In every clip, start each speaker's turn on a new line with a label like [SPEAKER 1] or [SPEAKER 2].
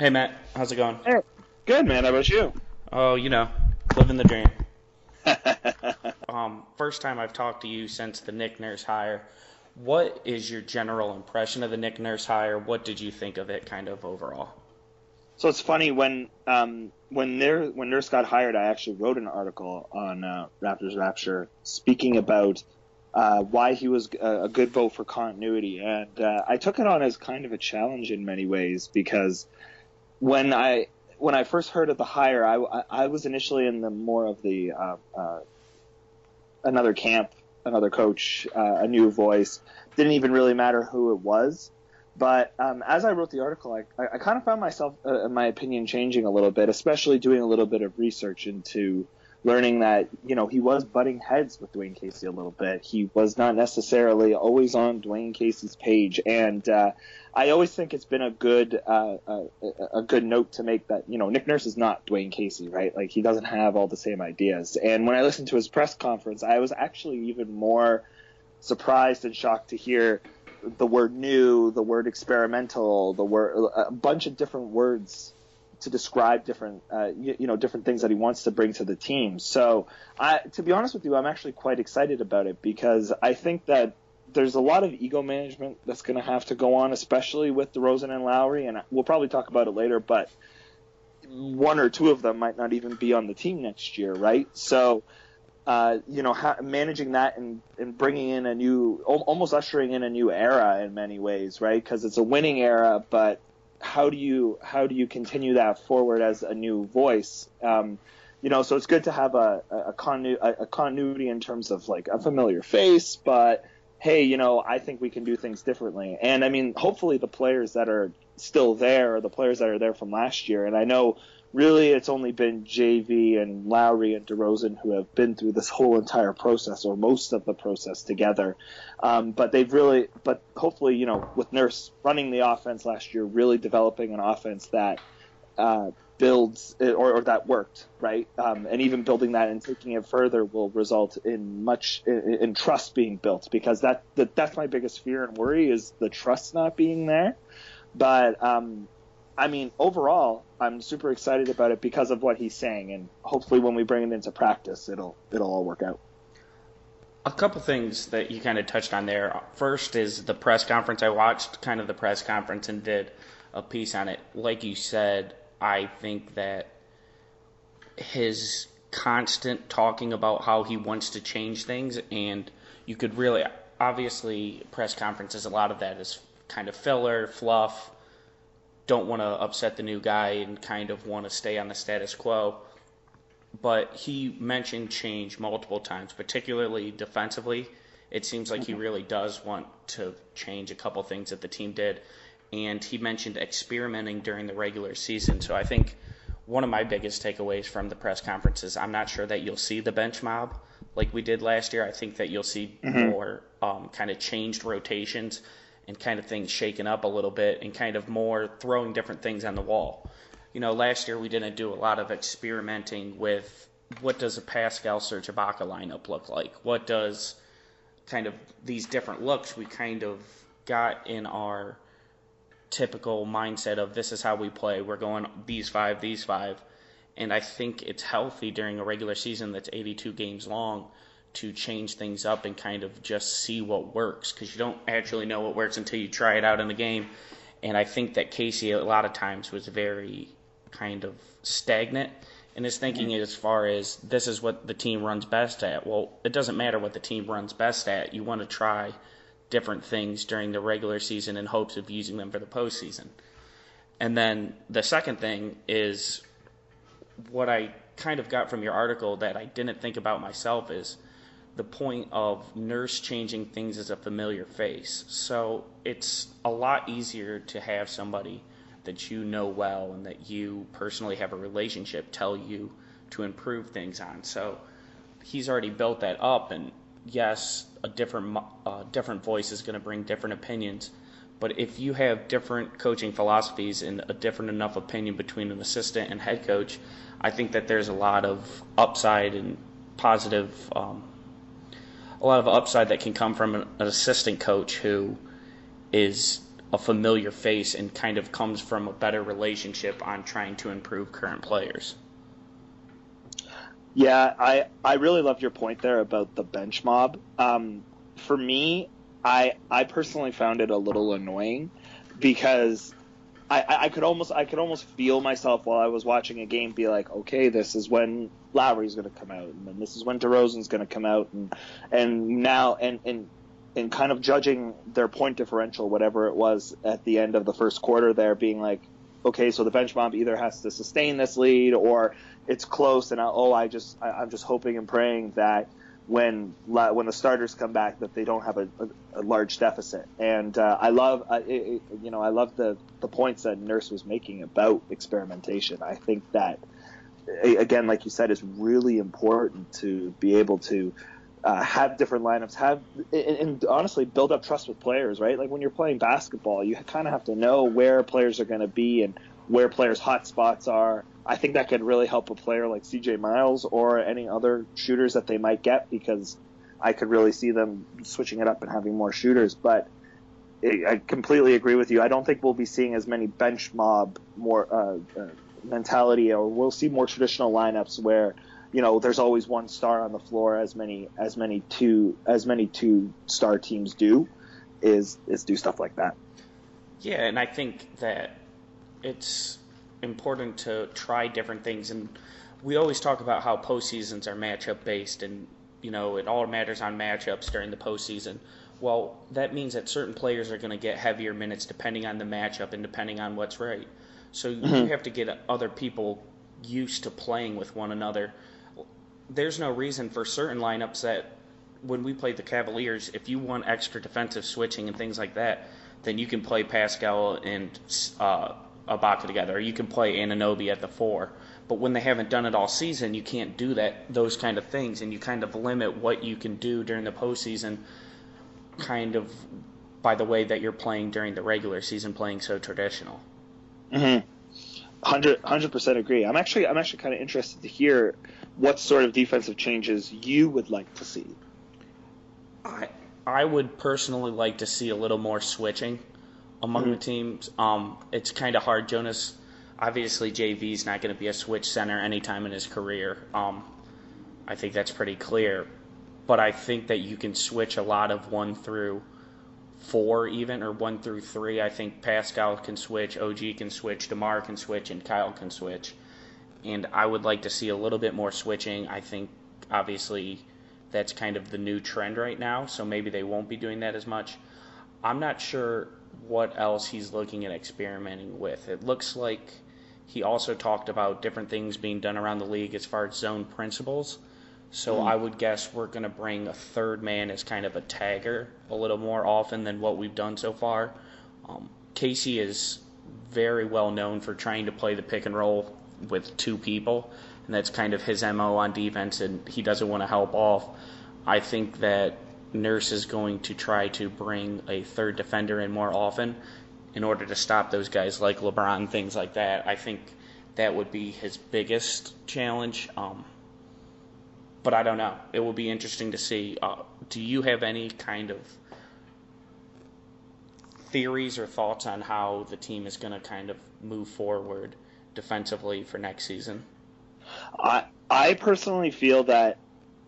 [SPEAKER 1] Hey Matt, how's it going?
[SPEAKER 2] Hey, good man. How about you?
[SPEAKER 1] Oh, you know, living the dream. um, first time I've talked to you since the Nick Nurse hire. What is your general impression of the Nick Nurse hire? What did you think of it, kind of overall?
[SPEAKER 2] So it's funny when um, when there when Nurse got hired, I actually wrote an article on uh, Raptors Rapture speaking about uh, why he was a, a, good vote for continuity, and uh, I took it on as kind of a challenge in many ways because when I when I first heard of the hire, I, I was initially in the more of the uh, uh, another camp, another coach, uh, a new voice. Didn't even really matter who it was. But um, as I wrote the article, I, I, kind of found myself, uh, my opinion, changing a little bit, especially doing a little bit of research into learning that you know he was butting heads with Dwane Casey a little bit. He was not necessarily always on Dwane Casey's page, and uh, I always think it's been a good uh, a, a good note to make that you know Nick Nurse is not Dwane Casey, right? Like he doesn't have all the same ideas. And when I listened to his press conference, I was actually even more surprised and shocked to hear the word new, the word experimental, the word a bunch of different words to describe different uh, you, you, know different things that he wants to bring to the team. So, I, to be honest with you, I'm actually quite excited about it because I think that there's a lot of ego management that's going to have to go on, especially with DeRozan and Lowry, and we'll probably talk about it later. But one or two of them might not even be on the team next year, right? So. Uh, you know, managing that and, and bringing in a new, almost ushering in a new era in many ways, right? Because it's a winning era, but how do you how do you continue that forward as a new voice? Um, you know, so it's good to have a a, continu- a, a continuity in terms of like a familiar face, but hey, you know, I think we can do things differently. And I mean, hopefully the players that are still there are the players that are there from last year. And I know really it's only been JV and Lowry and DeRozan who have been through this whole entire process or most of the process together. Um, but they've really, but hopefully, you know, with Nurse running the offense last year, really developing an offense that uh, builds or, or, that worked, right? Um, and even building that and taking it further will result in much in, in trust being built because that, that that's my biggest fear and worry is the trust not being there. But um, I mean, overall, I'm super excited about it because of what he's saying, and hopefully, when we bring it into practice, it'll it'll all work out.
[SPEAKER 1] A couple things that you kind of touched on there. First is the press conference. I watched kind of the press conference and did a piece on it. Like you said, I think that his constant talking about how he wants to change things, and you could really, obviously, press conferences, a lot of that is kind of filler, fluff don't want to upset the new guy and kind of want to stay on the status quo. But he mentioned change multiple times, particularly defensively. It seems like he mm-hmm. really does want to change a couple things that the team did. And he mentioned experimenting during the regular season. So I think one of my biggest takeaways from the press conference is I'm not sure that you'll see the bench mob like we did last year. I think that you'll see mm-hmm. more um, kind of changed rotations and kind of things shaken up a little bit and kind of more throwing different things on the wall. You know, last year we didn't do a lot of experimenting with what does a Pascal Serge Ibaka lineup look like? What does kind of these different looks we kind of got in our typical mindset of this is how we play. We're going these five, these five. And I think it's healthy during a regular season that's 82 games long to change things up and kind of just see what works because you don't actually know what works until you try it out in the game. And I think that Casey a lot of times was very kind of stagnant in his thinking mm-hmm. as far as this is what the team runs best at. Well, it doesn't matter what the team runs best at. You want to try different things during the regular season in hopes of using them for the postseason. And then the second thing is what I kind of got from your article that I didn't think about myself is the point of nurse changing things as a familiar face. So it's a lot easier to have somebody that you know well and that you personally have a relationship tell you to improve things on. So he's already built that up, and yes, a different uh, different voice is going to bring different opinions. But if you have different coaching philosophies and a different enough opinion between an assistant and head coach, I think that there's a lot of upside and positive um, a lot of upside that can come from an, an assistant coach who is a familiar face and kind of comes from a better relationship on trying to improve current players.
[SPEAKER 2] Yeah, I I really love your point there about the bench mob. Um, for me, I I personally found it a little annoying because I, I could almost I could almost feel myself while I was watching a game be like, okay, this is when Lowry's going to come out, and then this is when DeRozan's going to come out, and and now and and and kind of judging their point differential, whatever it was at the end of the first quarter, there being like, okay, so the bench mob either has to sustain this lead or it's close, and I, oh, I just I, I'm just hoping and praying that when when the starters come back that they don't have a, a, a large deficit. And uh, I love uh, it, you know I love the the points that Nurse was making about experimentation. I think that again, like you said, is really important to be able to. Uh, have different lineups, have and, and honestly build up trust with players, right? Like when you're playing basketball, you kind of have to know where players are going to be and where players' hot spots are, I think that could really help a player like CJ Miles or any other shooters that they might get because I could really see them switching it up and having more shooters. But I completely agree with you. I don't think we'll be seeing as many bench mob more uh, uh, mentality, or we'll see more traditional lineups where you know there's always one star on the floor, as many as many two as many two star teams do, is is do stuff like that.
[SPEAKER 1] Yeah, and I think that it's important to try different things. And we always talk about how postseasons are matchup based, and you know it all matters on matchups during the postseason. Well, that means that certain players are going to get heavier minutes depending on the matchup and depending on what's right. So mm-hmm. you have to get other people used to playing with one another. There's no reason for certain lineups that when we played the Cavaliers, if you want extra defensive switching and things like that, then you can play Pascal and uh, Ibaka together. Or you can play Anunoby at the four. But when they haven't done it all season, you can't do that those kind of things, and you kind of limit what you can do during the postseason, kind of by the way that you're playing during the regular season, playing so traditional.
[SPEAKER 2] Mm-hmm. 100 percent agree. I'm actually I'm actually kind of interested to hear what sort of defensive changes you would like to see.
[SPEAKER 1] I I would personally like to see a little more switching among mm-hmm. the teams. Um, it's kind of hard. Jonas, obviously, JV is not going to be a switch center anytime in his career. Um, I think that's pretty clear. But I think that you can switch a lot of one through four, even or one through three. I think Pascal can switch, OG can switch, Demar can switch, and Kyle can switch. And I would like to see a little bit more switching. I think obviously that's kind of the new trend right now, so maybe they won't be doing that as much. I'm not sure what else he's looking at experimenting with. It looks like he also talked about different things being done around the league as far as zone principles. So mm. I would guess we're going to bring a third man as kind of a tagger a little more often than what we've done so far. Um, Casey is very well known for trying to play the pick and roll with two people, and that's kind of his MO on defense, and he doesn't want to help off. I think that Nurse is going to try to bring a third defender in more often in order to stop those guys like LeBron, things like that. I think that would be his biggest challenge. Um, but I don't know. It will be interesting to see. Uh, do you have any kind of theories or thoughts on how the team is going to kind of move forward defensively for next season?
[SPEAKER 2] I I personally feel that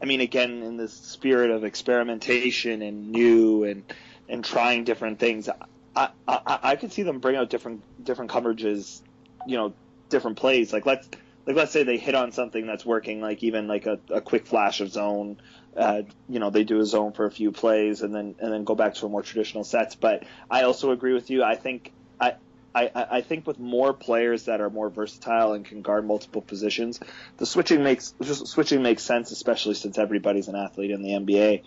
[SPEAKER 2] I mean, again, in the spirit of experimentation and new and and trying different things, I, I I could see them bring out different different coverages, you know, different plays. Like let's like let's say they hit on something that's working, like even like a, a quick flash of zone. Uh, you know, they do a zone for a few plays and then and then go back to a more traditional sets. But I also agree with you. I think I I, I think with more players that are more versatile and can guard multiple positions, the switching makes switching makes sense, especially since everybody's an athlete in the NBA.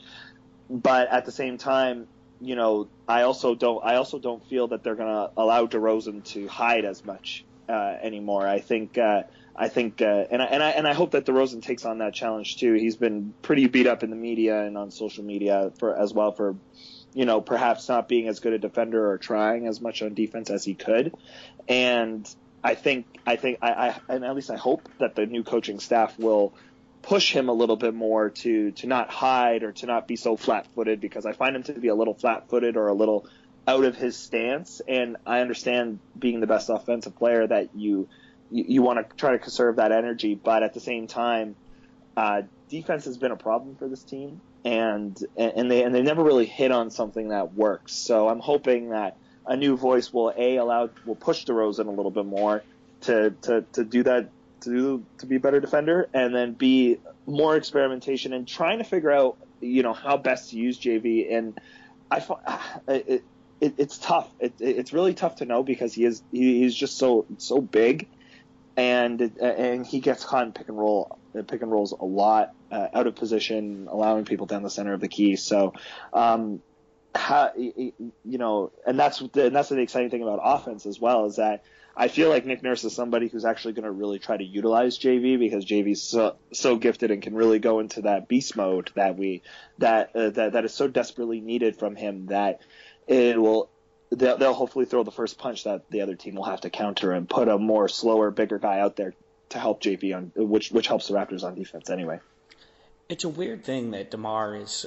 [SPEAKER 2] But at the same time, you know, I also don't I also don't feel that they're going to allow DeRozan to hide as much uh, anymore. I think uh, I think uh, and I, and I and I hope that DeRozan takes on that challenge too. He's been pretty beat up in the media and on social media for as well for you know, perhaps not being as good a defender or trying as much on defense as he could. And I think, I think, I, I and at least I hope that the new coaching staff will push him a little bit more to to not hide or to not be so flat-footed because I find him to be a little flat-footed or a little out of his stance. And I understand being the best offensive player that you you, you want to try to conserve that energy, but at the same time, uh, defense has been a problem for this team, and and they and they never really hit on something that works. So I'm hoping that a new voice will a allow will push DeRozan a little bit more to to, to do that to do to be a better defender, and then be more experimentation and trying to figure out you know how best to use JV. And I it, it, it's tough. It, it's really tough to know because he is he, he's just so so big and and he gets caught in pick and roll pick and rolls a lot uh, out of position, allowing people down the center of the key. So, um, you know, and that's the, and that's the exciting thing about offense as well is that I feel like Nick Nurse is somebody who's actually going to really try to utilize JV because JV's so so gifted and can really go into that beast mode that we that uh, that that is so desperately needed from him that it will they'll, they'll hopefully throw the first punch that the other team will have to counter and put a more slower, bigger guy out there to help JV on which which helps the Raptors on defense anyway.
[SPEAKER 1] It's a weird thing that Demar is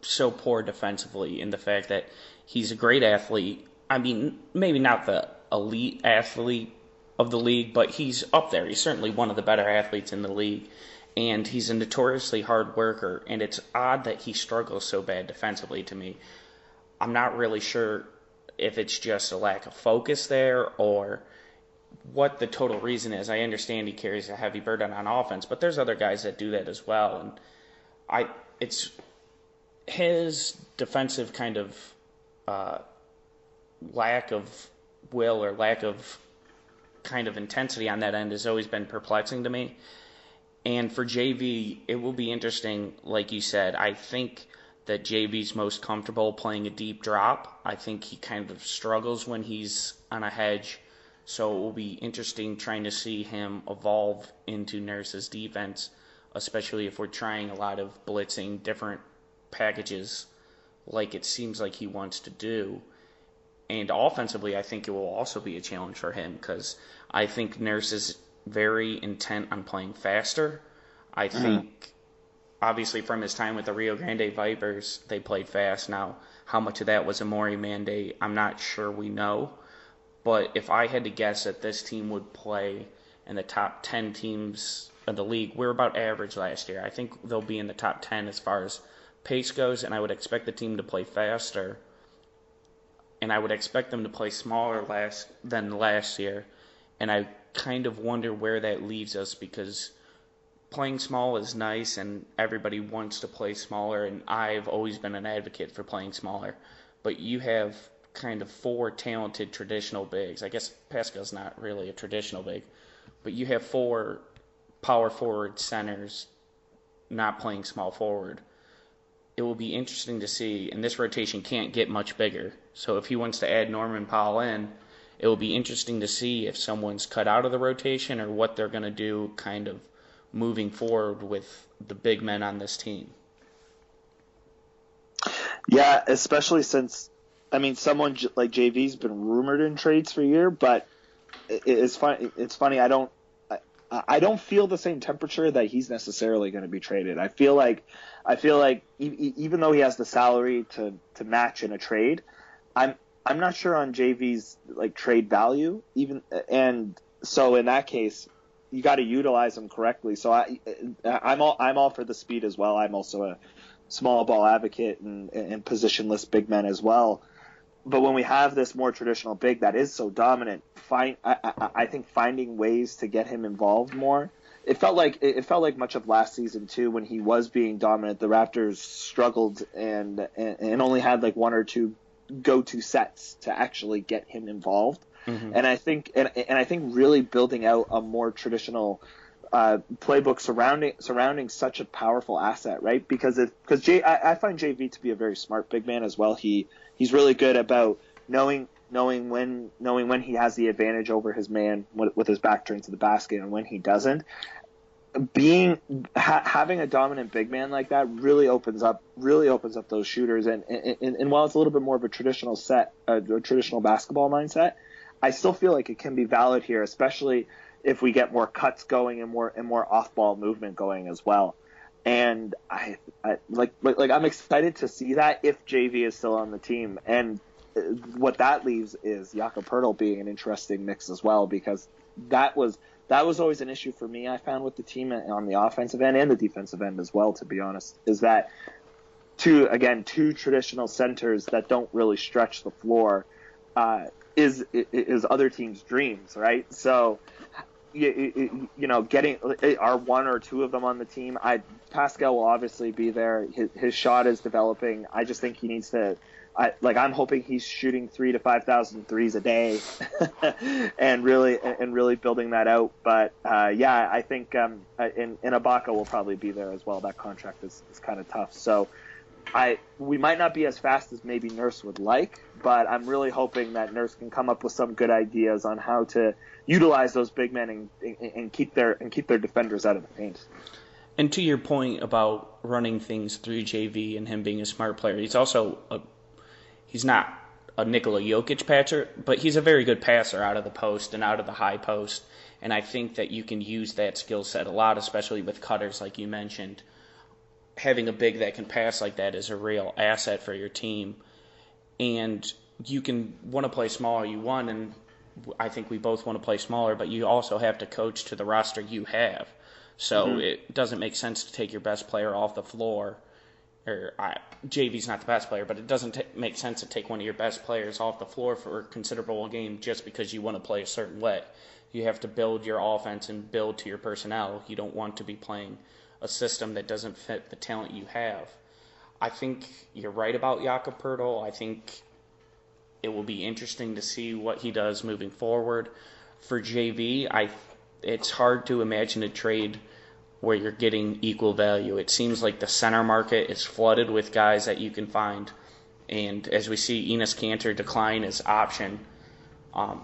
[SPEAKER 1] so poor defensively in the fact that he's a great athlete. I mean, maybe not the elite athlete of the league, but he's up there. He's certainly one of the better athletes in the league. And he's a notoriously hard worker, and it's odd that he struggles so bad defensively to me. I'm not really sure if it's just a lack of focus there or what the total reason is. I understand he carries a heavy burden on offense, but there's other guys that do that as well. And I, it's his defensive kind of uh, lack of will or lack of kind of intensity on that end has always been perplexing to me. And for JV, it will be interesting, like you said. I think that JV's most comfortable playing a deep drop. I think he kind of struggles when he's on a hedge. So it will be interesting trying to see him evolve into Nurse's defense, especially if we're trying a lot of blitzing, different packages, like it seems like he wants to do. And offensively, I think it will also be a challenge for him because I think Nurse is very intent on playing faster. I mm-hmm. think obviously from his time with the Rio Grande Vipers, they played fast. Now, how much of that was a Morey mandate, I'm not sure we know. But if I had to guess that this team would play in the top 10 teams of the league, we're about average last year. I think they'll be in the top 10 as far as pace goes, and I would expect the team to play faster. And I would expect them to play smaller last than last year. And I kind of wonder where that leaves us because playing small is nice and everybody wants to play smaller and I've always been an advocate for playing smaller. But you have kind of four talented traditional bigs. I guess Pascal's not really a traditional big, but you have four power forward centers not playing small forward. It will be interesting to see, and this rotation can't get much bigger. So if he wants to add Norman Powell in, it will be interesting to see if someone's cut out of the rotation or what they're going to do kind of moving forward with the big men on this team.
[SPEAKER 2] Yeah, especially since I mean, someone like JV's been rumored in trades for a year, but it's funny. It's funny. I don't. I, I don't feel the same temperature that he's necessarily going to be traded. I feel like, I feel like even though he has the salary to to match in a trade, I'm I'm not sure on JV's like trade value. Even and so in that case, you got to utilize them correctly. So I, I'm all I'm all for the speed as well. I'm also a small ball advocate and, and positionless big men as well. But when we have this more traditional big that is so dominant, find I, I, I think finding ways to get him involved more. It felt like it felt like much of last season too when he was being dominant. The Raptors struggled and and, and only had like one or two go-to sets to actually get him involved. Mm-hmm. And I think and, and I think really building out a more traditional uh, playbook surrounding surrounding such a powerful asset, right? Because it because J I, I find JV to be a very smart big man as well. He he's really good about knowing knowing when knowing when he has the advantage over his man with his back turned to the basket and when he doesn't. Being ha, having a dominant big man like that really opens up really opens up those shooters and and, and while it's a little bit more of a traditional set a traditional basketball mindset, I still feel like it can be valid here, especially if we get more cuts going and more and more off ball movement going as well. And I, I like, like I'm excited to see that if JV is still on the team. And what that leaves is Jakob Poeltl being an interesting mix as well because that was that was always an issue for me. I found with the team on the offensive end and the defensive end as well. To be honest, is that two again two traditional centers that don't really stretch the floor uh, is is other teams' dreams, right? So. You, you know, getting are one or two of them on the team. I Pascal will obviously be there. His, his shot is developing. I just think he needs to I, like I'm hoping he's shooting three to five thousand threes a day, and really and really building that out. But uh, yeah, I think um, in in Ibaka will probably be there as well. That contract is, is kind of tough. So I we might not be as fast as maybe Nurse would like, but I'm really hoping that Nurse can come up with some good ideas on how to utilize those big men and, and, and keep their and keep their defenders out of the paint.
[SPEAKER 1] And to your point about running things through JV and him being a smart player, he's also a he's not a Nikola Jokic passer, but he's a very good passer out of the post and out of the high post. And I think that you can use that skill set a lot, especially with cutters, like you mentioned. Having a big that can pass like that is a real asset for your team. And you can want to play smaller, you want, and I think we both want to play smaller, but you also have to coach to the roster you have. So mm-hmm. it doesn't make sense to take your best player off the floor or I, JV's not the best player, but it doesn't t- make sense to take one of your best players off the floor for a considerable game just because you want to play a certain way. You have to build your offense and build to your personnel. You don't want to be playing a system that doesn't fit the talent you have. I think you're right about Jakob Poeltl. I think it will be interesting to see what he does moving forward. For JV, I it's hard to imagine a trade – where you're getting equal value. It seems like the center market is flooded with guys that you can find. And as we see Enes Kanter decline as option, um,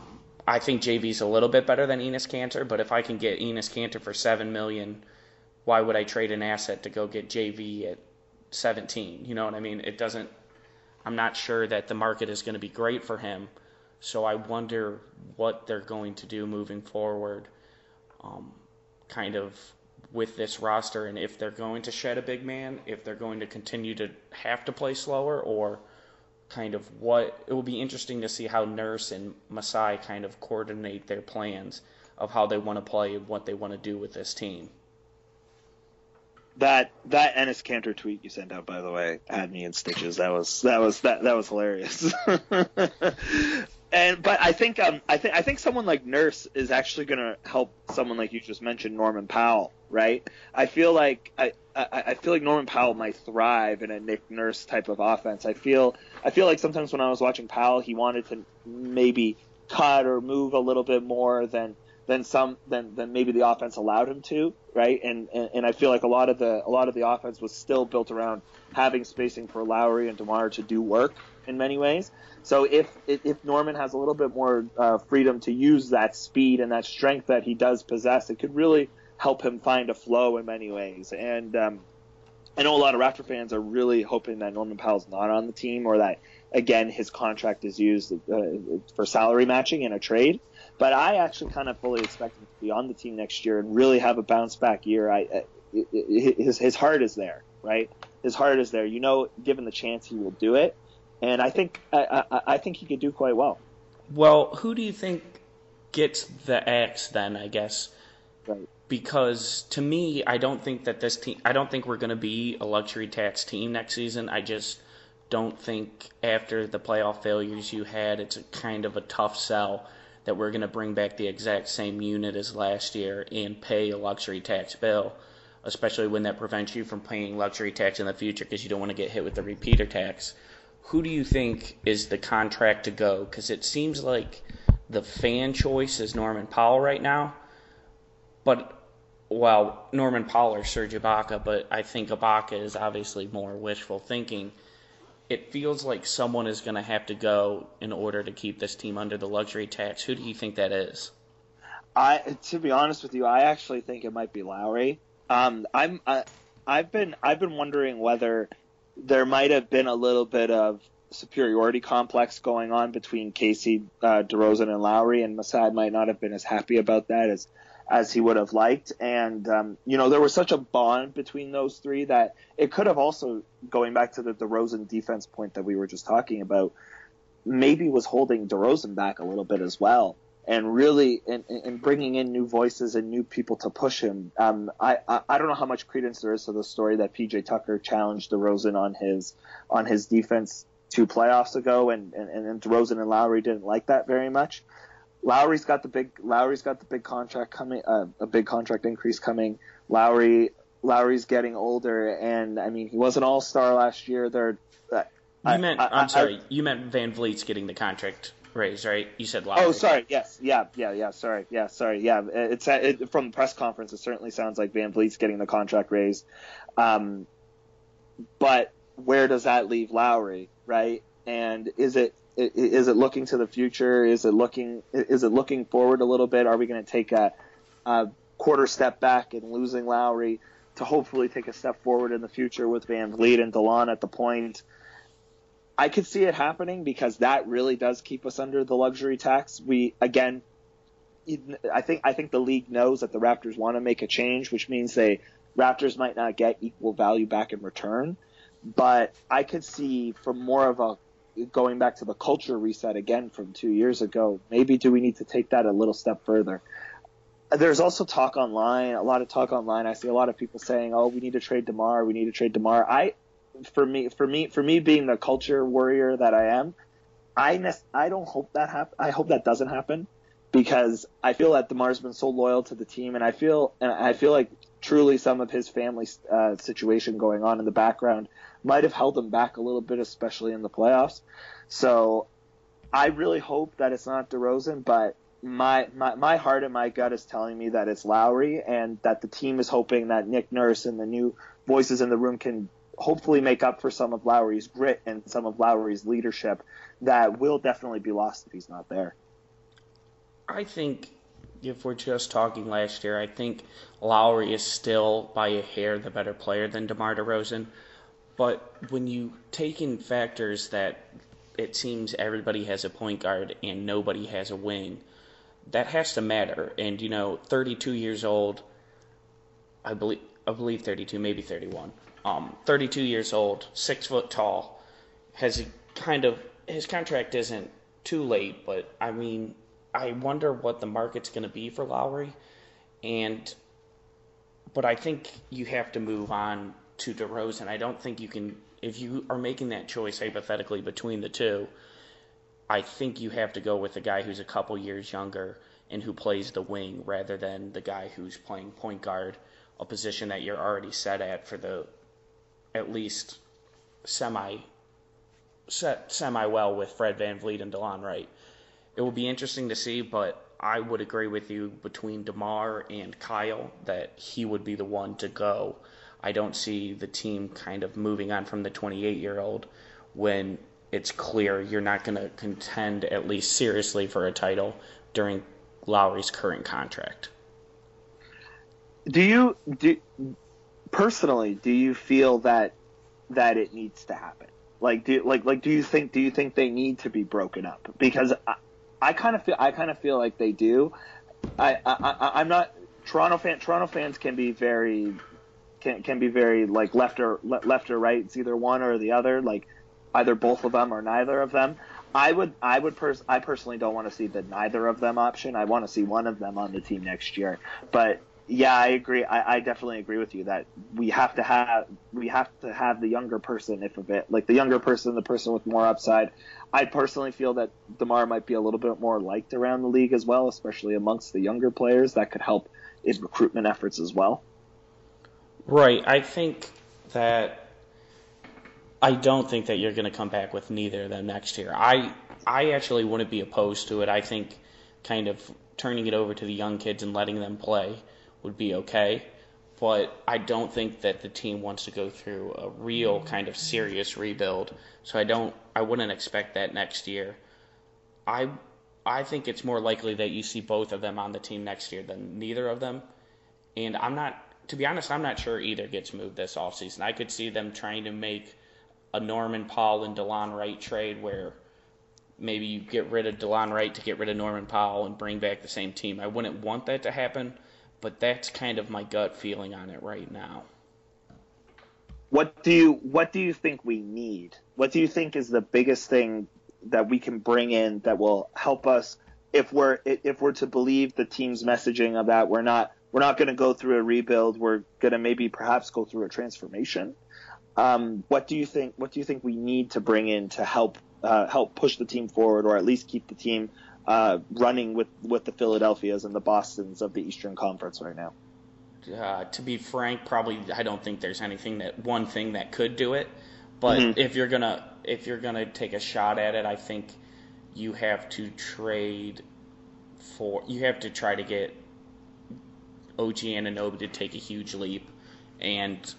[SPEAKER 1] I think JV's a little bit better than Enes Kanter, but if I can get Enes Kanter for seven million, why would I trade an asset to go get JV at 17? You know what I mean? It doesn't. I'm not sure that the market is going to be great for him, so I wonder what they're going to do moving forward. Um, kind of with this roster and if they're going to shed a big man, if they're going to continue to have to play slower, or kind of what it will be interesting to see how Nurse and Masai kind of coordinate their plans of how they want to play and what they want to do with this team.
[SPEAKER 2] That that Enes Kanter tweet you sent out, by the way, had me in stitches. That was that was that that was hilarious. And but I think um I think I think someone like Nurse is actually going to help someone like you just mentioned Norman Powell, right? I feel like I, I I feel like Norman Powell might thrive in a Nick Nurse type of offense. I feel I feel like sometimes when I was watching Powell, he wanted to maybe cut or move a little bit more than than some than than maybe the offense allowed him to, right? And, and and I feel like a lot of the a lot of the offense was still built around having spacing for Lowry and DeMar to do work in many ways. So if if Norman has a little bit more uh, freedom to use that speed and that strength that he does possess, it could really help him find a flow in many ways. And um, I know a lot of Raptor fans are really hoping that Norman Powell's not on the team or that again his contract is used uh, for salary matching in a trade. But I actually kind of fully expect him to be on the team next year and really have a bounce back year. I, uh, his his heart is there, right? His heart is there. You know, given the chance, he will do it and I think I, I, I think he could do quite well.
[SPEAKER 1] Well, who do you think gets the X then? I guess.
[SPEAKER 2] Right.
[SPEAKER 1] Because to me, I don't think that this team. I don't think we're going to be a luxury tax team next season. I just don't think after the playoff failures you had, it's a kind of a tough sell that we're going to bring back the exact same unit as last year and pay a luxury tax bill, especially when that prevents you from paying luxury tax in the future because you don't want to get hit with the repeater tax who do you think is the contract to go? Because it seems like the fan choice is Norman Powell right now. But, well, Norman Powell or Serge Ibaka, but I think Ibaka is obviously more wishful thinking. It feels like someone is going to have to go in order to keep this team under the luxury tax. Who do you think that is?
[SPEAKER 2] I, to be honest with you, I actually think it might be Lowry. Um, I'm, I, I've been, I've been wondering whether there might have been a little bit of superiority complex going on between Casey, uh, DeRozan, and Lowry, and Masai might not have been as happy about that as as he would have liked. And um, you know, there was such a bond between those three that it could have also, going back to the DeRozan defense point that we were just talking about, maybe was holding DeRozan back a little bit as well. And really, and bringing in new voices and new people to push him. Um, I, I, I don't know how much credence there is to the story that PJ Tucker challenged DeRozan on his on his defense two playoffs ago, and and, and DeRozan and Lowry didn't like that very much. Lowry's got the big Lowry's got the big contract coming, uh, a big contract increase coming. Lowry Lowry's getting older, and I mean he was an All Star last year. They're uh,
[SPEAKER 1] you meant I, am sorry, I, you meant VanVleet's getting the contract raised, right? You said Lowry.
[SPEAKER 2] Oh, sorry. Yes. Yeah. Yeah. Yeah. Sorry. Yeah. Sorry. Yeah. It's it, from the press conference. It certainly sounds like VanVleet's getting the contract raised. Um, but where does that leave Lowry, right? And is it is it looking to the future? Is it looking is it looking forward a little bit? Are we going to take a, a quarter step back and losing Lowry to hopefully take a step forward in the future with VanVleet and Delon at the point? I could see it happening because that really does keep us under the luxury tax. We again, I think I think the league knows that the Raptors want to make a change, which means they Raptors might not get equal value back in return. But I could see from more of a going back to the culture reset again from two years ago. Maybe do we need to take that a little step further? There's also talk online, a lot of talk online. I see a lot of people saying, "Oh, we need to trade Demar. We need to trade Demar." I for me, for me, for me being the culture warrior that I am, I ne- I don't hope that happen. I hope that doesn't happen because I feel that Demar's been so loyal to the team, and I feel and I feel like truly some of his family uh, situation going on in the background might have held him back a little bit, especially in the playoffs. So I really hope that it's not DeRozan, but my, my my heart and my gut is telling me that it's Lowry, and that the team is hoping that Nick Nurse and the new voices in the room can hopefully make up for some of Lowry's grit and some of Lowry's leadership that will definitely be lost if he's not there.
[SPEAKER 1] I think if we're just talking last year, I think Lowry is still by a hair the better player than DeMar DeRozan. But when you take in factors that it seems everybody has a point guard and nobody has a wing, that has to matter. And you know, 32 years old, I believe, I believe 32, maybe 31 um, 32 years old, six foot tall, has a kind of his contract isn't too late, but I mean, I wonder what the market's going to be for Lowry, and but I think you have to move on to DeRozan. I don't think you can if you are making that choice hypothetically between the two. I think you have to go with the guy who's a couple years younger and who plays the wing rather than the guy who's playing point guard, a position that you're already set at for the at least semi set semi well with Fred VanVleet and DeLon Wright. It will be interesting to see, but I would agree with you between DeMar and Kyle that he would be the one to go. I don't see the team kind of moving on from the 28 year old when it's clear you're not going to contend at least seriously for a title during Lowry's current contract.
[SPEAKER 2] Do you do personally, do you feel that that it needs to happen? Like, do like like do you think do you think they need to be broken up? Because I, I kind of feel I kind of feel like they do. I, I I'm not Toronto fan. Toronto fans can be very can can be very like left or left or right. It's either one or the other. Like either both of them or neither of them. I would I would pers- I personally don't want to see the neither of them option. I want to see one of them on the team next year. But yeah, I agree. I, I definitely agree with you that we have to have we have to have the younger person, if a bit like the younger person, the person with more upside. I personally feel that Demar might be a little bit more liked around the league as well, especially amongst the younger players. That could help in recruitment efforts as well.
[SPEAKER 1] Right. I think that I don't think that you're going to come back with neither of them next year. I I actually wouldn't be opposed to it. I think kind of turning it over to the young kids and letting them play would be okay. But I don't think that the team wants to go through a real kind of serious rebuild. So I don't I wouldn't expect that next year. I I think it's more likely that you see both of them on the team next year than neither of them. And I'm not to be honest, I'm not sure either gets moved this offseason. I could see them trying to make a Norman Powell and DeLon Wright trade where maybe you get rid of DeLon Wright to get rid of Norman Powell and bring back the same team. I wouldn't want that to happen, but that's kind of my gut feeling on it right now.
[SPEAKER 2] What do you what do you think we need? What do you think is the biggest thing that we can bring in that will help us if we're if we're to believe the team's messaging of that we're not we're not going to go through a rebuild. We're going to maybe perhaps go through a transformation. Um, what do you think? What do you think we need to bring in to help uh, help push the team forward, or at least keep the team uh, running with with the Philadelphias and the Boston's of the Eastern Conference right now?
[SPEAKER 1] Uh, to be frank, probably I don't think there's anything that one thing that could do it. But mm-hmm. if you're gonna if you're gonna take a shot at it, I think you have to trade for you have to try to get OG Anunoby to take a huge leap, and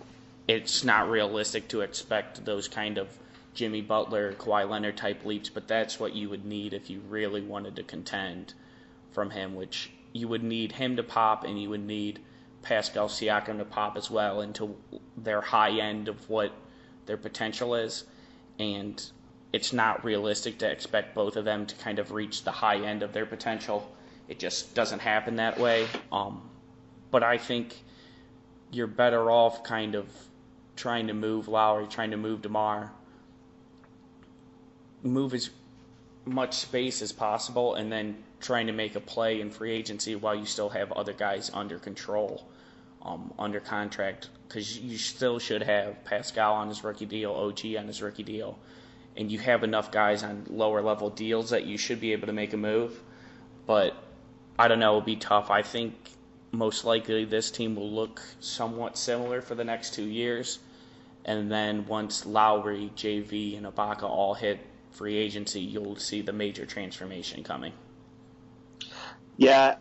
[SPEAKER 1] it's not realistic to expect those kind of Jimmy Butler, Kawhi Leonard type leaps, but that's what you would need if you really wanted to contend from him, which you would need him to pop and you would need Pascal Siakam to pop as well into their high end of what their potential is. And it's not realistic to expect both of them to kind of reach the high end of their potential. It just doesn't happen that way. Um, but I think you're better off kind of trying to move Lowry, trying to move DeMar, move as much space as possible, and then trying to make a play in free agency while you still have other guys under control, um, under contract, because you still should have Pascal on his rookie deal, OG on his rookie deal, and you have enough guys on lower level deals that you should be able to make a move. But I don't know, it'll be tough. I think most likely this team will look somewhat similar for the next two years. And then once Lowry, JV, and Ibaka all hit free agency, you'll see the major transformation coming.
[SPEAKER 2] Yeah,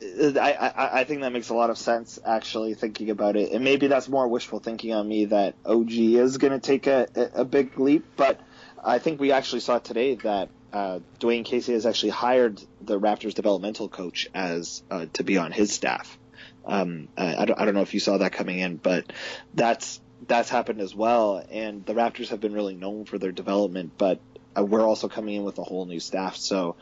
[SPEAKER 2] I, I, I think that makes a lot of sense actually thinking about it, and maybe that's more wishful thinking on me that OG is going to take a, a big leap, but I think we actually saw today that uh, Dwane Casey has actually hired the Raptors developmental coach as uh, to be on his staff. Um, I, don't, I don't know if you saw that coming in, but that's that's happened as well. And the Raptors have been really known for their development, but uh, we're also coming in with a whole new staff. So,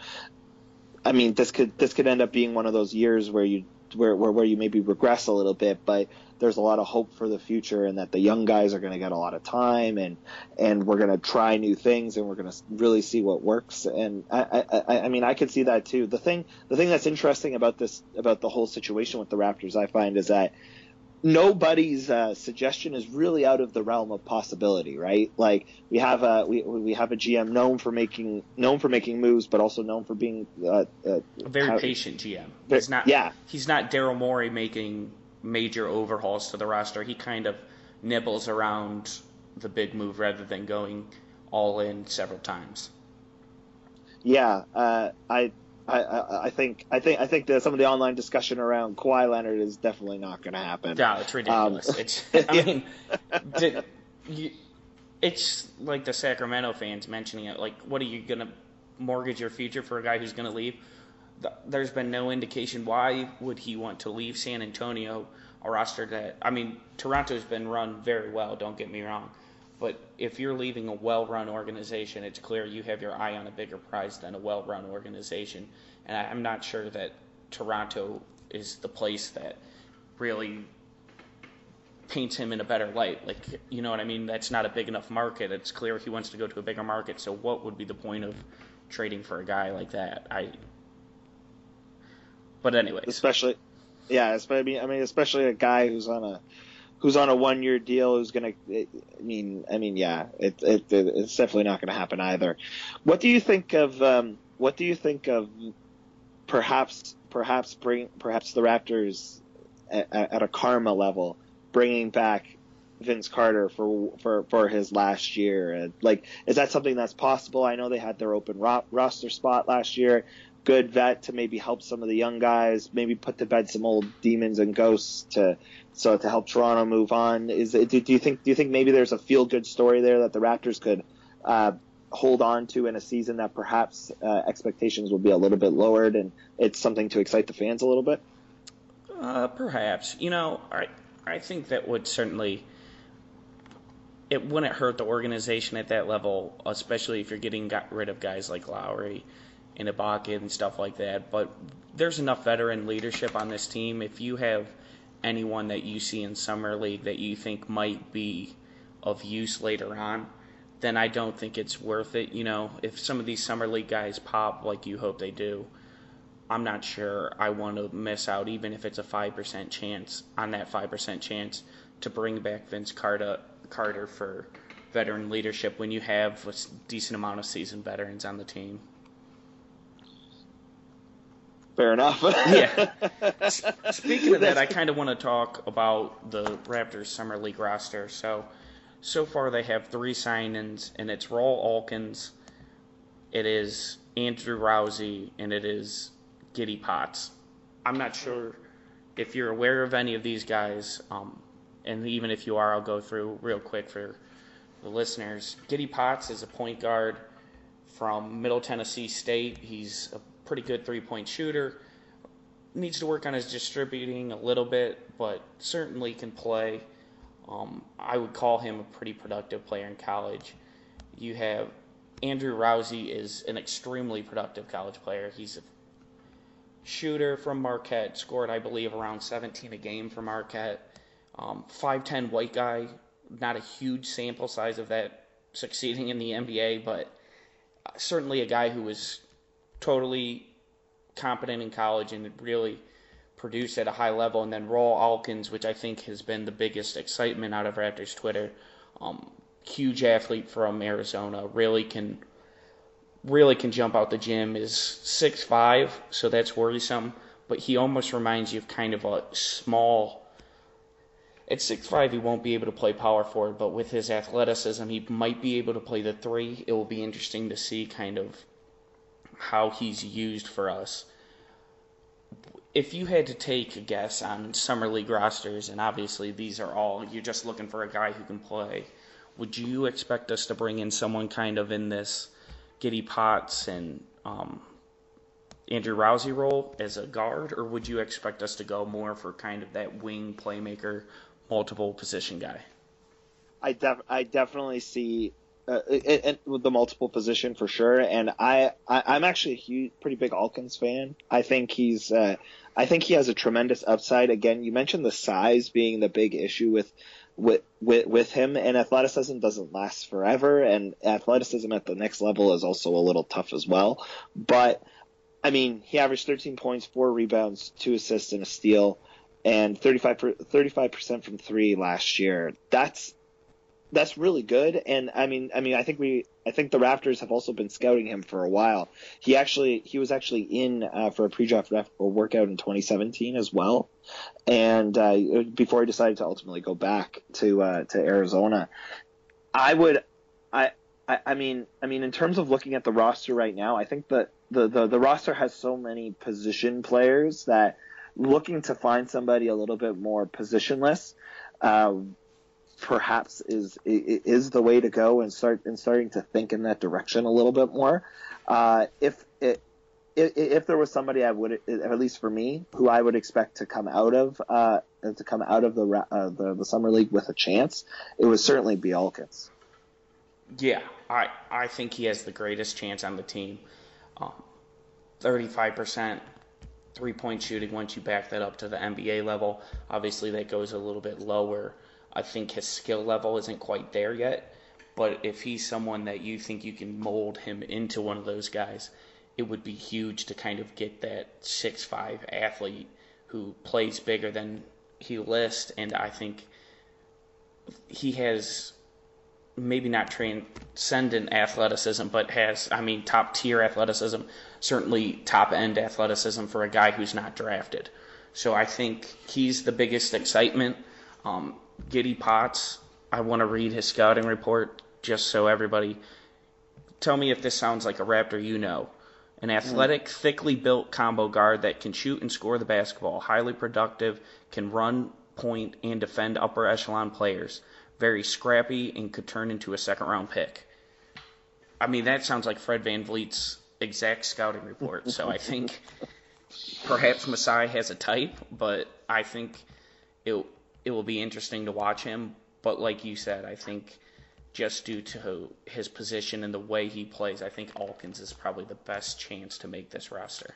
[SPEAKER 2] I mean, this could this could end up being one of those years where you where where, where you maybe regress a little bit, but there's a lot of hope for the future and that the young guys are going to get a lot of time and and we're going to try new things and we're going to really see what works and I, I I mean I could see that too the thing the thing that's interesting about this about the whole situation with the Raptors I find is that nobody's uh, suggestion is really out of the realm of possibility, right? Like we have a we, we have a GM known for making known for making moves, but also known for being uh, uh,
[SPEAKER 1] a very how, patient GM. He's not yeah. He's not Daryl Morey making major overhauls to the roster. He kind of nibbles around the big move rather than going all in several times.
[SPEAKER 2] Yeah, uh, I, I, I think I think I think that some of the online discussion around Kawhi Leonard is definitely not going to happen.
[SPEAKER 1] No, it's ridiculous. Um, it's I mean, did, you, it's like the Sacramento fans mentioning it. Like, what are you going to mortgage your future for a guy who's going to leave? There's been no indication why would he want to leave San Antonio, a roster that I mean Toronto's been run very well. Don't get me wrong, but if you're leaving a well-run organization, it's clear you have your eye on a bigger prize than a well-run organization, and I'm not sure that Toronto is the place that really paints him in a better light. Like, you know what I mean? That's not a big enough market. It's clear he wants to go to a bigger market. So, what would be the point of trading for a guy like that? I but anyway,
[SPEAKER 2] especially yeah, especially I mean, especially a guy who's on a who's on a one year deal who's gonna. I mean, I mean, yeah, it, it it's definitely not going to happen either. What do you think of um, what do you think of perhaps perhaps bring perhaps the Raptors at, at a karma level bringing back Vince Carter for for for his last year. And like, is that something that's possible? I know they had their open ro- roster spot last year good vet to maybe help some of the young guys, maybe put to bed some old demons and ghosts to so to help Toronto move on. Is do, do you think do you think maybe there's a feel good story there that the Raptors could uh, hold on to in a season that perhaps uh, expectations will be a little bit lowered and it's something to excite the fans a little bit?
[SPEAKER 1] Uh, perhaps. You know, I I think that would certainly it wouldn't hurt the organization at that level, especially if you're getting got rid of guys like Lowry in a Ibaka and stuff like that. But there's enough veteran leadership on this team. If you have anyone that you see in summer league that you think might be of use later on, then I don't think it's worth it. You know, if some of these summer league guys pop like you hope they do, I'm not sure I want to miss out, even if it's a five percent chance on that five percent chance to bring back Vince Carter Carter for veteran leadership when you have a decent amount of seasoned veterans on the team.
[SPEAKER 2] Fair enough.
[SPEAKER 1] yeah. Speaking of that, I kind of want to talk about the Raptors summer league roster. So, so far they have three signings, and it's Rawle Alkins, it is Andrew Rowsey, and it is Giddy Potts. I'm not sure if you're aware of any of these guys, um, and even if you are, I'll go through real quick for the listeners. Giddy Potts is a point guard from Middle Tennessee State. He's a pretty good three point shooter. Needs to work on his distributing a little bit, but certainly can play. Um, I would call him a pretty productive player in college. You have Andrew Rowsey is an extremely productive college player. He's a shooter from Marquette, scored I believe around 17 a game for Marquette. Um, 5'10 white guy, not a huge sample size of that succeeding in the NBA, but certainly a guy who was totally competent in college and really produced at a high level. And then Rawle Alkins, which I think has been the biggest excitement out of Raptors Twitter. Um, huge athlete from Arizona, really can really can jump out the gym. Is six five, so that's worrisome. But he almost reminds you of kind of a small. At six five, he won't be able to play power forward, but with his athleticism, he might be able to play the three. It will be interesting to see kind of how he's used for us. If you had to take a guess on summer league rosters, and obviously these are all you're just looking for a guy who can play, would you expect us to bring in someone kind of in this Giddy Potts and um, Andrew Rowsey role as a guard, or would you expect us to go more for kind of that wing playmaker, multiple position guy?
[SPEAKER 2] I def- I definitely see uh, it, the multiple position for sure. And I, I am actually a huge, pretty big Alkins fan. I think he's uh, I think he has a tremendous upside. Again, you mentioned the size being the big issue with with with, with him, and athleticism doesn't last forever, and athleticism at the next level is also a little tough as well. But I mean, he averaged 13 points, four rebounds, two assists, and a steal. And 35 percent from three last year. That's that's really good. And I mean, I mean, I think we, I think the Raptors have also been scouting him for a while. He actually, he was actually in uh, for a pre-draft workout in 2017 as well, and uh, before he decided to ultimately go back to uh, to Arizona. I would, I, I, I mean, I mean, in terms of looking at the roster right now, I think the, the, the roster has so many position players that looking to find somebody a little bit more positionless. Uh, perhaps is is the way to go and start and starting to think in that direction a little bit more. Uh, if it if, there was somebody I would, at least for me, who I would expect to come out of uh, to come out of the, uh, the the summer league with a chance, it would certainly be Alkins.
[SPEAKER 1] Yeah, I I think he has the greatest chance on the team. Thirty five percent three point shooting once you back that up to the NBA level. Obviously, that goes a little bit lower I think his skill level isn't quite there yet. But if he's someone that you think you can mold him into one of those guys, it would be huge to kind of get that six five athlete who plays bigger than he lists, and I think he has maybe not transcendent athleticism, but has I mean top tier athleticism, certainly top end athleticism for a guy who's not drafted. So I think he's the biggest excitement. Um, Giddy Potts, I want to read his scouting report just so everybody. Tell me if this sounds like a Raptor you know. An hmm. athletic, thickly built combo guard that can shoot and score the basketball, highly productive, can run, point, and defend upper echelon players. Very scrappy and could turn into a second round pick. I mean, that sounds like Fred Van VanVleet's exact scouting report. So I think perhaps Masai has a type, but I think it it will be interesting to watch him. But like you said, I think just due to his position and the way he plays, I think Alkins is probably the best chance to make this roster.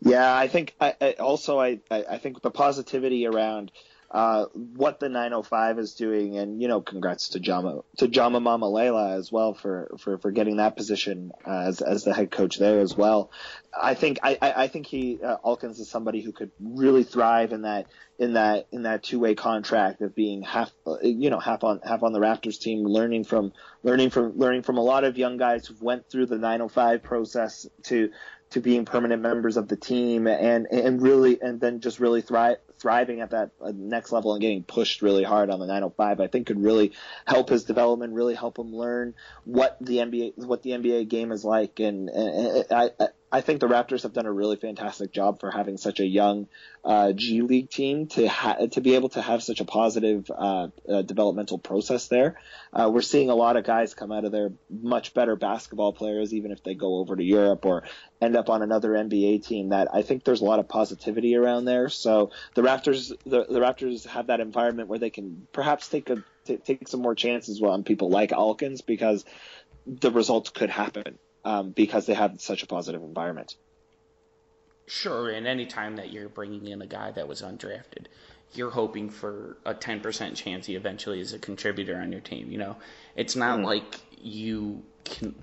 [SPEAKER 2] Yeah, I think I, I also I, I think the positivity around uh, what the 905 is doing, and you know, congrats to Jama to Jama Mahlalela as well for, for, for getting that position as as the head coach there as well. I think I, I think he uh, Alkins is somebody who could really thrive in that in that in that two way contract of being half you know half on half on the Raptors team, learning from learning from learning from a lot of young guys who went through the 905 process to to being permanent members of the team and and really and then just really thrive thriving at that uh, next level and getting pushed really hard on the 905 I think could really help his development really help him learn what the NBA what the NBA game is like. And, and I, I I think the Raptors have done a really fantastic job for having such a young uh, G League team to ha- to be able to have such a positive uh, uh, developmental process there. Uh, we're seeing a lot of guys come out of there much better basketball players, even if they go over to Europe or end up on another NBA team. That I think there's a lot of positivity around there. So the Raptors the, the Raptors have that environment where they can perhaps take a t- take some more chances on people like Alkins because the results could happen um, because they have such a positive environment.
[SPEAKER 1] Sure, and any time that you're bringing in a guy that was undrafted, you're hoping for a 10% chance he eventually is a contributor on your team. You know, it's not mm. like you can.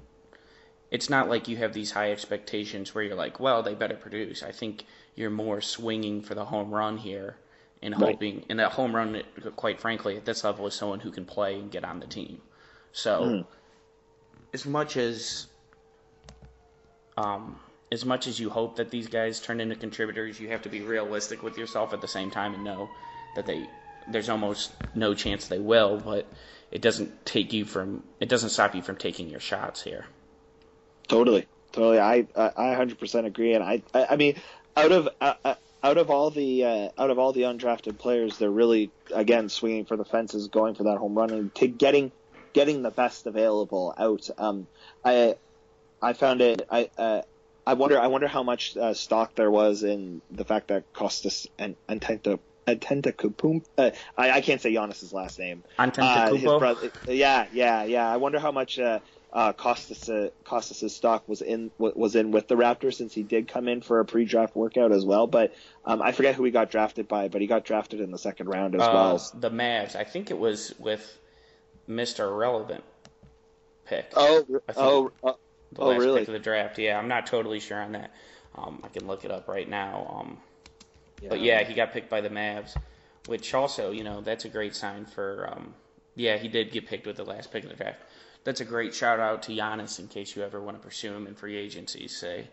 [SPEAKER 1] It's not like you have these high expectations where you're like, well, they better produce. I think you're more swinging for the home run here and right. hoping, and that home run, quite frankly, at this level is someone who can play and get on the team. So, mm. as much as um, as much as you hope that these guys turn into contributors, you have to be realistic with yourself at the same time and know that they there's almost no chance they will, but it doesn't take you from it doesn't stop you from taking your shots here.
[SPEAKER 2] Totally, totally. I I 100% agree, and I I, I mean out of uh, uh, out of all the uh, out of all the undrafted players, they're really again swinging for the fences, going for that home run, and to getting getting the best available out. Um, I I found it. I uh, I wonder. I wonder how much uh, stock there was in the fact that Kostas and Antenta Antetokounmpo. Uh, I, I can't say Giannis's last name.
[SPEAKER 1] Antetokounmpo.
[SPEAKER 2] Uh, yeah, yeah, yeah. I wonder how much uh, uh, Kostas uh, Kostas's stock was in was in with the Raptors since he did come in for a pre-draft workout as well. But um, I forget who he got drafted by, but he got drafted in the second round as uh, well.
[SPEAKER 1] The Mavs. I think it was with Mister Relevant pick.
[SPEAKER 2] Oh, oh,
[SPEAKER 1] the oh, last really? pick of the draft. Yeah, I'm not totally sure on that. Um, I can look it up right now. Um, yeah. But yeah, he got picked by the Mavs, which also, you know, that's a great sign for. Um, yeah, he did get picked with the last pick of the draft. That's a great shout out to Giannis in case you ever want to pursue him in free agency. Say,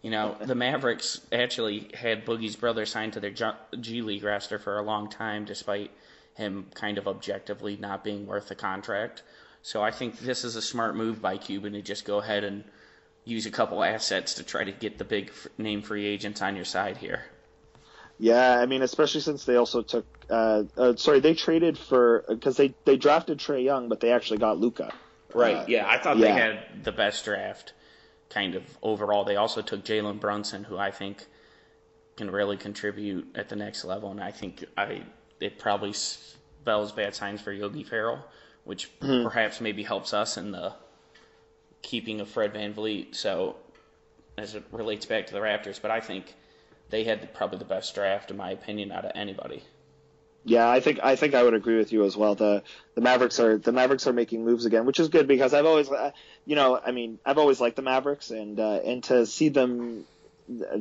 [SPEAKER 1] you know, the Mavericks actually had Boogie's brother signed to their G League roster for a long time, despite him kind of objectively not being worth the contract. So I think this is a smart move by Cuban to just go ahead and use a couple assets to try to get the big name free agents on your side here.
[SPEAKER 2] Yeah, I mean, especially since they also took, uh, uh, sorry, they traded for because they they drafted Trae Young, but they actually got Luka.
[SPEAKER 1] Right. Uh, yeah, I thought yeah. they had the best draft, kind of overall. They also took Jalen Brunson, who I think can really contribute at the next level, and I think I it probably spells bad signs for Yogi Ferrell which mm-hmm. perhaps maybe helps us in the keeping of Fred Van VanVleet. So as it relates back to the Raptors, but I think they had probably the best draft in my opinion out of anybody.
[SPEAKER 2] Yeah, I think I think I would agree with you as well. The the Mavericks are the Mavericks are making moves again, which is good because I've always, uh, you know, I mean, I've always liked the Mavericks, and uh, and to see them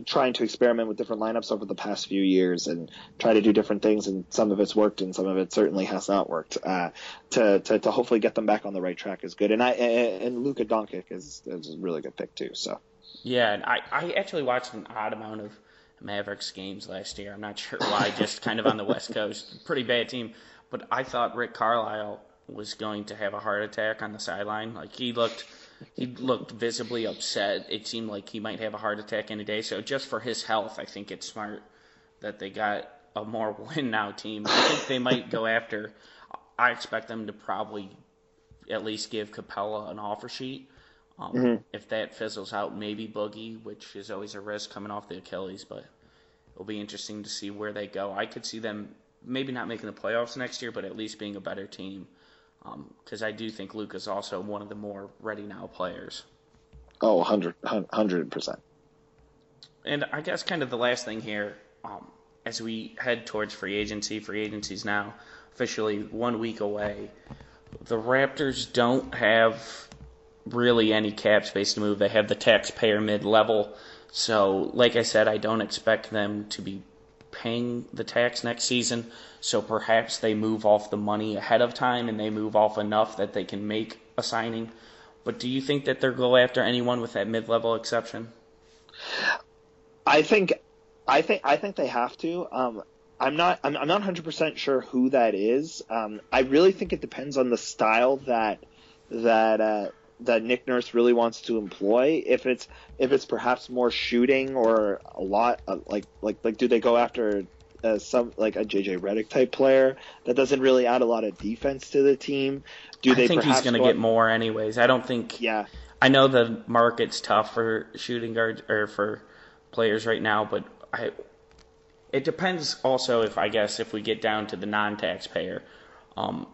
[SPEAKER 2] trying to experiment with different lineups over the past few years and try to do different things and some of it's worked and some of it certainly has not worked. Uh, to, to, to hopefully get them back on the right track is good. And I and Luka Doncic is, is a really good pick too so.
[SPEAKER 1] Yeah and I, I actually watched an odd amount of Mavericks games last year. I'm not sure why just kind of on the West Coast. Pretty bad team. But I thought Rick Carlisle was going to have a heart attack on the sideline. Like he looked he looked visibly upset. It seemed like he might have a heart attack any day. So just for his health, I think it's smart that they got a more win now team. I think they might go after. I expect them to probably at least give Capela an offer sheet. Um, mm-hmm. If that fizzles out, maybe Boogie, which is always a risk coming off the Achilles, but it'll be interesting to see where they go. I could see them maybe not making the playoffs next year, but at least being a better team because um, I do think Luke is also one of the more ready now players.
[SPEAKER 2] Oh, 100 percent.
[SPEAKER 1] And I guess kind of the last thing here, um, as we head towards free agency, free agency's now officially one week away. The Raptors don't have really any cap space to move. They have the taxpayer mid level. So, like I said, I don't expect them to be paying the tax next season. So perhaps they move off the money ahead of time and they move off enough that they can make a signing. But do you think that they'll go after anyone with that mid level exception?
[SPEAKER 2] I think, I think, I think they have to. Um, I'm not, I'm, I'm not 100% sure who that is. Um, I really think it depends on the style that, that, uh, that Nick Nurse really wants to employ. If it's if it's perhaps more shooting or a lot of, like like like do they go after uh, some like a JJ Redick type player that doesn't really add a lot of defense to the team? Do they?
[SPEAKER 1] I think he's going to get more anyways. I don't think.
[SPEAKER 2] Yeah.
[SPEAKER 1] I know the market's tough for shooting guards or for players right now, but I. It depends also if I guess if we get down to the non-taxpayer, um,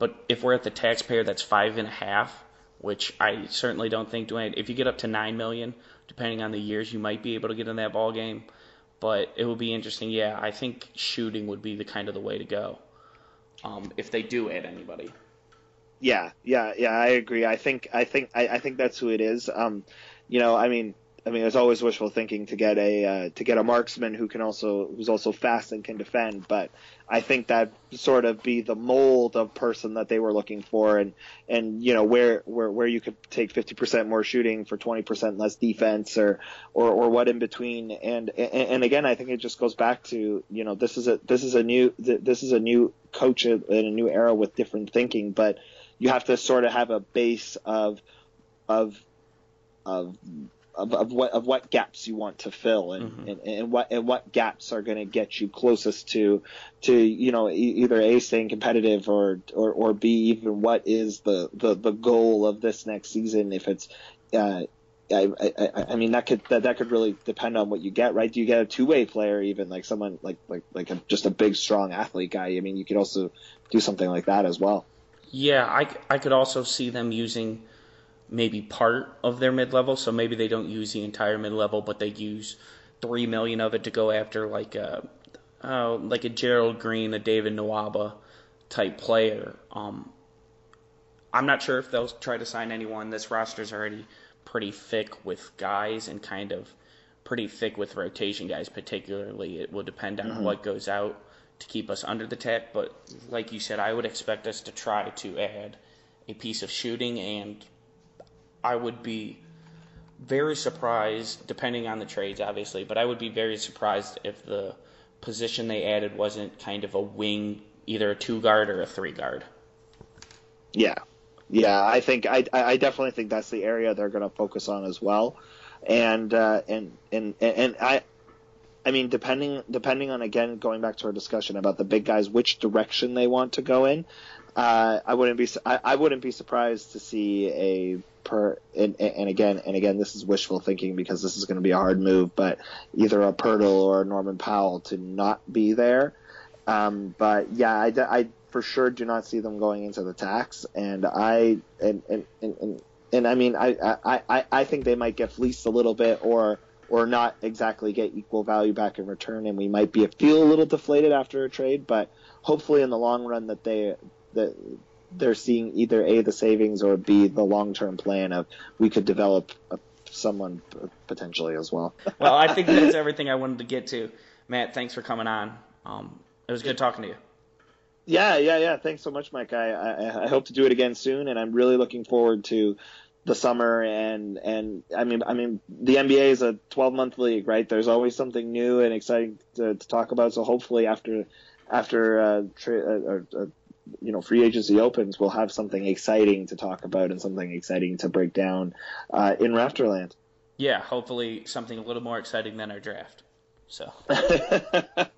[SPEAKER 1] but if we're at the taxpayer that's five and a half, which I certainly don't think Dwayne. If you get up to nine million, depending on the years, you might be able to get in that ball game. But it would be interesting. Yeah, I think shooting would be the kind of the way to go. Um, if they do add anybody.
[SPEAKER 2] Yeah, yeah, yeah. I agree. I think I think I, I think that's who it is. Um, you know, I mean, I mean, it's always wishful thinking to get a uh, to get a marksman who can also who's also fast and can defend. But I think that sort of be the mold of person that they were looking for, and and you know where where where you could take 50% more shooting for 20% less defense, or or or what in between. And and, and again, I think it just goes back to you know this is a this is a new this is a new coach in a new era with different thinking, but you have to sort of have a base of of of of, of what of what gaps you want to fill and, mm-hmm. and, and, what and what gaps are going to get you closest to to you know either a staying competitive or or or b even what is the the, the goal of this next season? If it's uh, I, I, I mean that could that, that could really depend on what you get right? Do you get a two way player even like someone like like like a, just a big strong athlete guy? I mean you could also do something like that as well.
[SPEAKER 1] Yeah I, I could also see them using maybe part of their mid level. So maybe they don't use the entire mid level, but they use three million of it to go after like a uh, like a Gerald Green, a David Nwaba type player. Um, I'm not sure if they'll try to sign anyone. This roster's already pretty thick with guys and kind of pretty thick with rotation guys. Particularly, it will depend on mm-hmm. what goes out to keep us under the tech. But like you said, I would expect us to try to add a piece of shooting and I would be very surprised, depending on the trades, obviously, but I would be very surprised if the position they added wasn't kind of a wing, either a two guard or a three guard.
[SPEAKER 2] Yeah, yeah, I think I I definitely think that's the area they're going to focus on as well, and uh, and and and I. I mean, depending depending on again going back to our discussion about the big guys, which direction they want to go in, uh, I wouldn't be I, I wouldn't be surprised to see a per and, and again and again this is wishful thinking because this is going to be a hard move, but either a Poeltl or a Norman Powell to not be there. Um, but yeah, I, I for sure do not see them going into the tax, and I and and and, and, and I mean I, I, I, I think they might get fleeced a little bit or or not exactly get equal value back in return, and we might be feel a little deflated after a trade, but hopefully in the long run that they that they're seeing either a the savings or b the long term plan of we could develop a, someone potentially as well.
[SPEAKER 1] well, I think that's everything I wanted to get to. Matt, thanks for coming on. Um, it was good talking to you.
[SPEAKER 2] Yeah, yeah, yeah. Thanks so much, Mike. I, I, I hope to do it again soon, and I'm really looking forward to the summer and and I mean I mean the NBA is a 12 month league, right? There's always something new and exciting to, to talk about. So hopefully after after uh, tra- uh, uh, you know free agency opens, we'll have something exciting to talk about and something exciting to break down uh, in Raptorland.
[SPEAKER 1] Yeah, hopefully something a little more exciting than our draft. So.